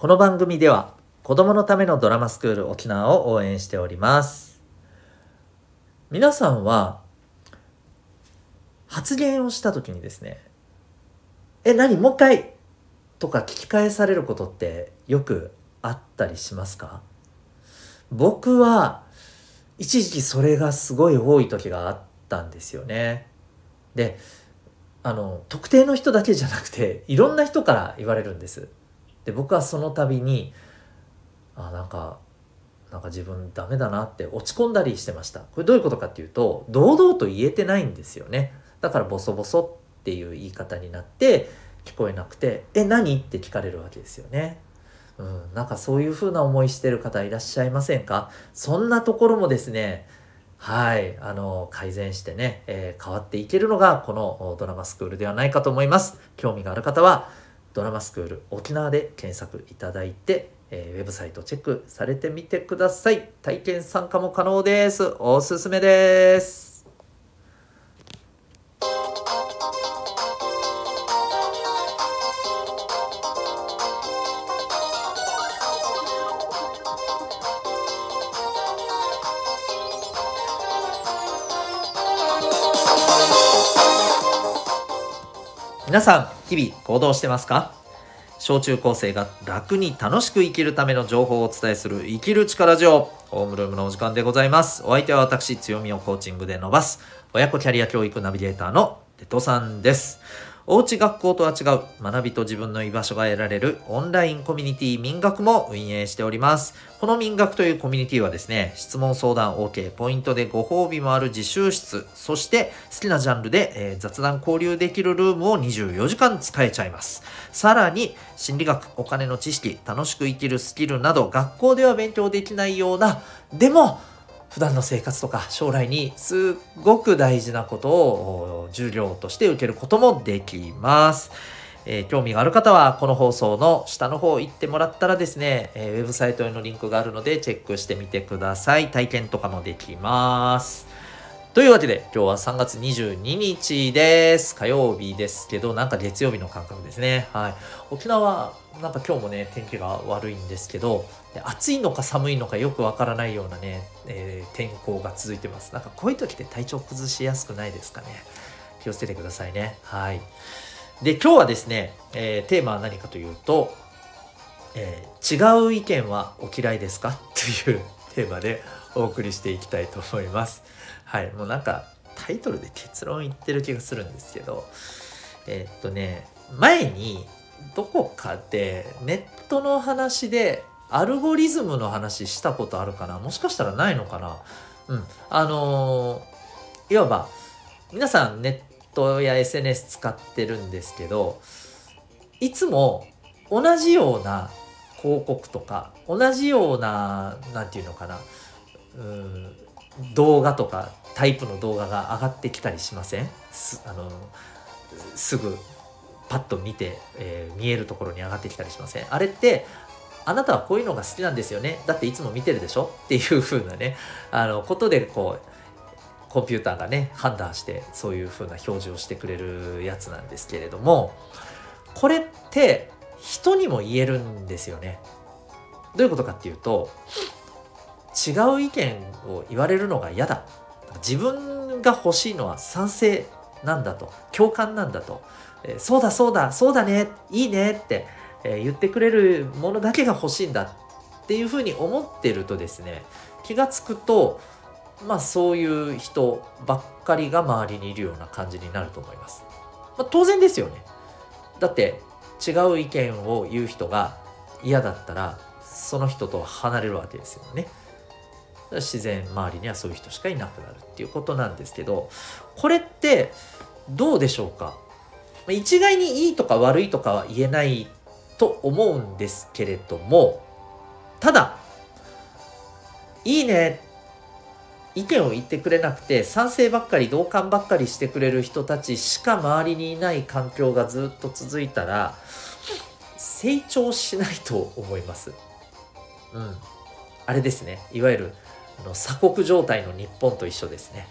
この番組では子供のためのドラマスクール沖縄を応援しております。皆さんは発言をした時にですねえ何もう一回とか聞き返されることってよくあったりしますか？僕は一時期それがすごい多い時があったんですよね。であの特定の人だけじゃなくていろんな人から言われるんです。で僕はその度にあなんかなんか自分ダメだなって落ち込んだりしてましたこれどういうことかっていうと堂々と言えてないんですよねだからボソボソっていう言い方になって聞こえなくて「え何?」って聞かれるわけですよね。うん、なんかそういう風な思いしてる方いらっしゃいませんか？そんなところもですねはい、あの、改善してね、えー、変わっていけるのが、このドラマスクールではないかと思います。興味がある方は、ドラマスクール沖縄で検索いただいて、えー、ウェブサイトチェックされてみてください。体験参加も可能です。おすすめです。皆さん、日々行動してますか？小中高生が楽に楽しく生きるための情報をお伝えする生きる力オホームルームのお時間でございます。お相手は私、強みをコーチングで伸ばす、親子キャリア教育ナビゲーターのデトさんです。おうち学校とは違う学びと自分の居場所が得られるオンラインコミュニティ民学も運営しております。この民学というコミュニティはですね、質問相談 OK、ポイントでご褒美もある自習室、そして好きなジャンルで、えー、雑談交流できるルームを24時間使えちゃいます。さらに、心理学、お金の知識、楽しく生きるスキルなど、学校では勉強できないような、でも、普段の生活とか将来にすっごく大事なことを授業として受けることもできます。えー、興味がある方はこの放送の下の方行ってもらったらですね、えー、ウェブサイトへのリンクがあるのでチェックしてみてください。体験とかもできます。というわけで今日は3月22日です。火曜日ですけど、なんか月曜日の感覚ですね。はい。沖縄、なんか今日もね、天気が悪いんですけど、暑いのか寒いのかよくわからないようなね、えー、天候が続いてます。なんかこういう時って体調崩しやすくないですかね。気をつけてくださいね。はい。で、今日はですね、えー、テーマは何かというと、えー、違う意見はお嫌いですか？というテーマでお送りしていきたいと思います。はい、もうなんかタイトルで結論言ってる気がするんですけど、えー、っとね、前にどこかでネットの話でアルゴリズムの話したことあるかな？もしかしたらないのかな？うん。あのー、いわば皆さんネットや SNS 使ってるんですけど、いつも同じような広告とか、同じような、なんていうのかな、うん動画とかタイプの動画が上がってきたりしません？すあのすぐパッと見て、えー、見えるところに上がってきたりしません？あれってあなたはこういうのが好きなんですよね。だっていつも見てるでしょ？っていう風なね。あのことでこうコンピューターがね判断してそういう風な表示をしてくれるやつなんですけれどもこれって人にも言えるんですよね。どういうことかっていうと違う意見を言われるのが嫌だ。自分が欲しいのは賛成なんだと共感なんだと、え、そうだそうだそうだねいいねって、え、言ってくれるものだけが欲しいんだっていうふうに思ってるとですね気がつくとまあそういう人ばっかりが周りにいるような感じになると思います。まあ、当然ですよね。だって違う意見を言う人が嫌だったらその人と離れるわけですよね。自然周りにはそういう人しかいなくなるっていうことなんですけどこれってどうでしょうか？一概にいいとか悪いとかは言えないと思うんですけれどもただいいね意見を言ってくれなくて賛成ばっかり同感ばっかりしてくれる人たちしか周りにいない環境がずっと続いたら成長しないと思います。うん。あれですね。いわゆるあの鎖国状態の日本と一緒ですね。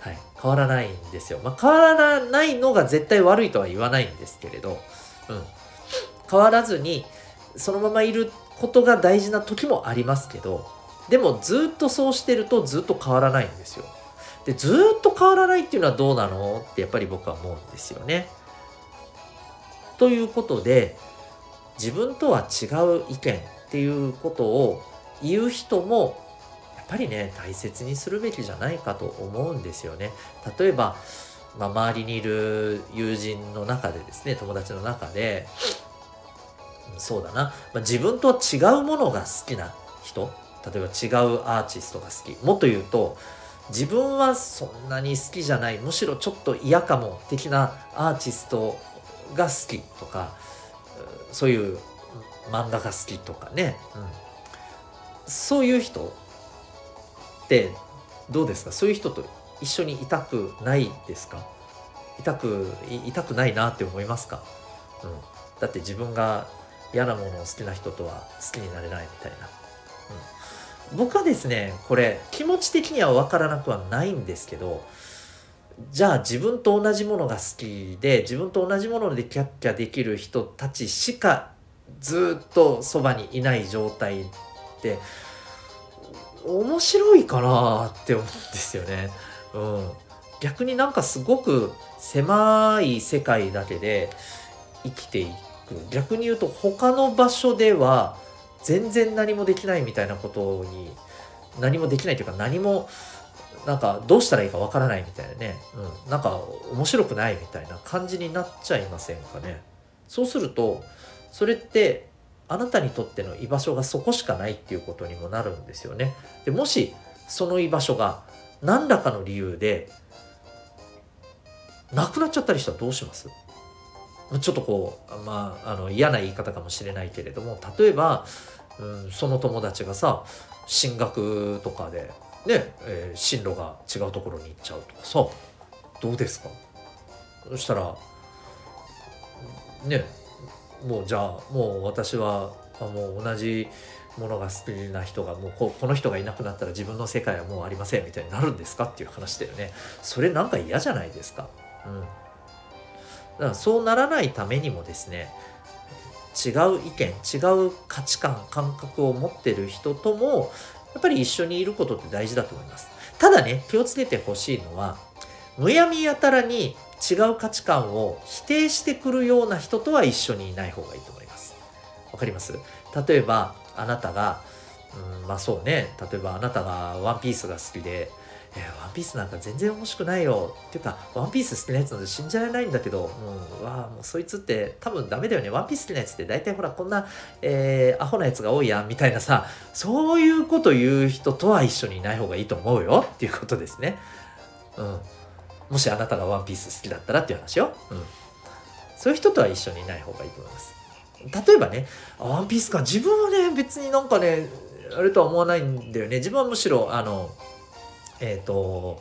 はい、変わらないんですよ。まあ、変わらないのが絶対悪いとは言わないんですけれど、うん、変わらずにそのままいることが大事な時もありますけどでもずっとそうしてるとずっと変わらないんですよ。でずっと変わらないっていうのはどうなの？ってやっぱり僕は思うんですよね。ということで自分とは違う意見っていうことを言う人もやっぱりね大切にするべきじゃないかと思うんですよね。例えば、まあ、周りにいる友人の中でですね友達の中でそうだな、まあ、自分とは違うものが好きな人例えば違うアーティストが好き。もっと言うと自分はそんなに好きじゃないむしろちょっと嫌かも的なアーティストが好きとかそういう漫画が好きとかね、うん、そういう人ってどうですか？そういう人と一緒にいたくないですか？痛く痛くないなって思いますか、うん、だって自分が嫌なものを好きな人とは好きになれないみたいな、うん、僕はですねこれ気持ち的には分からなくはないんですけどじゃあ自分と同じものが好きで自分と同じものでキャッキャできる人たちしかずっとそばにいない状態って面白いかなって思うんですよね。うん、逆になんかすごく狭い世界だけで生きていく逆に言うと他の場所では全然何もできないみたいなことに何もできないというか何もなんかどうしたらいいかわからないみたいなね、うん、なんか面白くないみたいな感じになっちゃいませんかね。そうするとそれってあなたにとっての居場所がそこしかないっていうことにもなるんですよね。でもしその居場所が何らかの理由でなくなっちゃったりしたらどうします？ちょっとこうまああの嫌な言い方かもしれないけれども例えば、うん、その友達がさ進学とかでね、えー、進路が違うところに行っちゃうとかさどうですか？そしたらねもうじゃあもう私はもう同じものが好きな人がもうここの人がいなくなったら自分の世界はもうありませんみたいになるんですかっていう話だよね。それなんか嫌じゃないですか。うん。だからそうならないためにもですね違う意見違う価値観感覚を持ってる人ともやっぱり一緒にいることって大事だと思います。ただね気をつけてほしいのはむやみやたらに違う価値観を否定してくるような人とは一緒にいない方がいいと思います。わかります？例えばあなたが、うん、まあそうね例えばあなたがワンピースが好きでえー、ワンピースなんか全然面白くないよ。っていうか、ワンピース好きなやつなんて信じられないんだけど、うん、わあ、もうそいつって多分ダメだよね。ワンピース好きなやつって大体ほら、こんな、えー、アホなやつが多いやん、みたいなさ、そういうこと言う人とは一緒にいない方がいいと思うよっていうことですね。うん。もしあなたがワンピース好きだったらっていう話よ。うん。そういう人とは一緒にいない方がいいと思います。例えばね、ワンピースか、自分はね、別になんかね、あれとは思わないんだよね。自分はむしろ、あの、えっ、ー、と、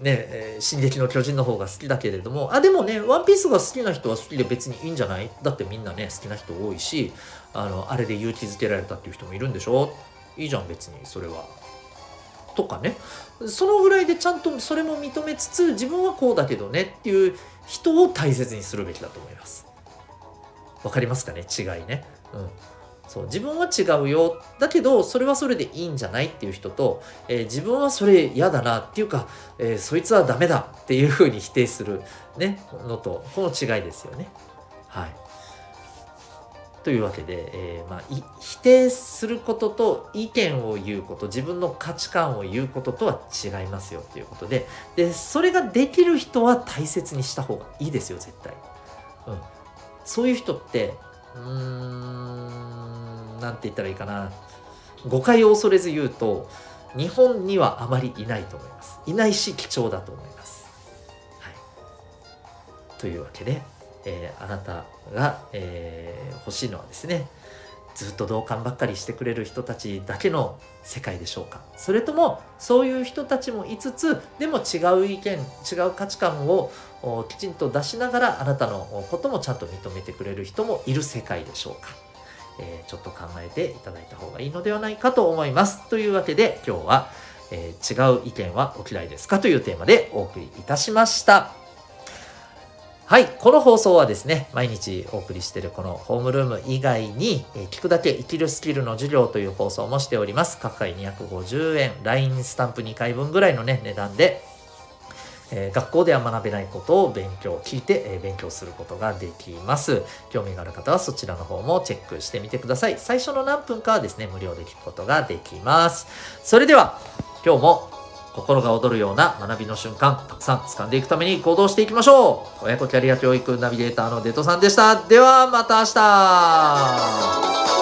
ね、えー、進撃の巨人の方が好きだけれども、あ、でもね、ワンピースが好きな人は好きで別にいいんじゃない？だってみんなね、好きな人多いし、あの、あれで勇気づけられたっていう人もいるんでしょ？いいじゃん、別に、それは。とかね。そのぐらいでちゃんとそれも認めつつ、自分はこうだけどねっていう人を大切にするべきだと思います。わかりますかね？違いね。うん。そう自分は違うよだけどそれはそれでいいんじゃないっていう人と、えー、自分はそれ嫌だなっていうか、えー、そいつはダメだっていうふうに否定する、ね、のとこの違いですよね。はい、というわけで、えー、まあ、否定することと意見を言うこと自分の価値観を言うこととは違いますよっていうことででそれができる人は大切にした方がいいですよ絶対。うん、そういう人ってうーん何て言ったらいいかな。誤解を恐れず言うと日本にはあまりいないと思います。いないし貴重だと思います、はい、というわけで、えー、あなたが、えー、欲しいのはですねずっと同感ばっかりしてくれる人たちだけの世界でしょうかそれともそういう人たちもいつつでも違う意見違う価値観をきちんと出しながらあなたのこともちゃんと認めてくれる人もいる世界でしょうかえー、ちょっと考えていただいた方がいいのではないかと思います。というわけで今日は、えー、違う意見はお嫌いですかというテーマでお送りいたしました。はい。この放送はですね、毎日お送りしているこのホームルーム以外に、え聞くだけ生きるスキルの授業という放送もしております。各回250円、LINE スタンプ2回分ぐらいのね、値段で、えー、学校では学べないことを勉強、聞いて、えー、勉強することができます。興味がある方はそちらの方もチェックしてみてください。最初の何分かはですね、無料で聞くことができます。それでは、今日も心が躍るような学びの瞬間、たくさん掴んでいくために行動していきましょう親子キャリア教育ナビゲーターのデトさんでした。ではまた明日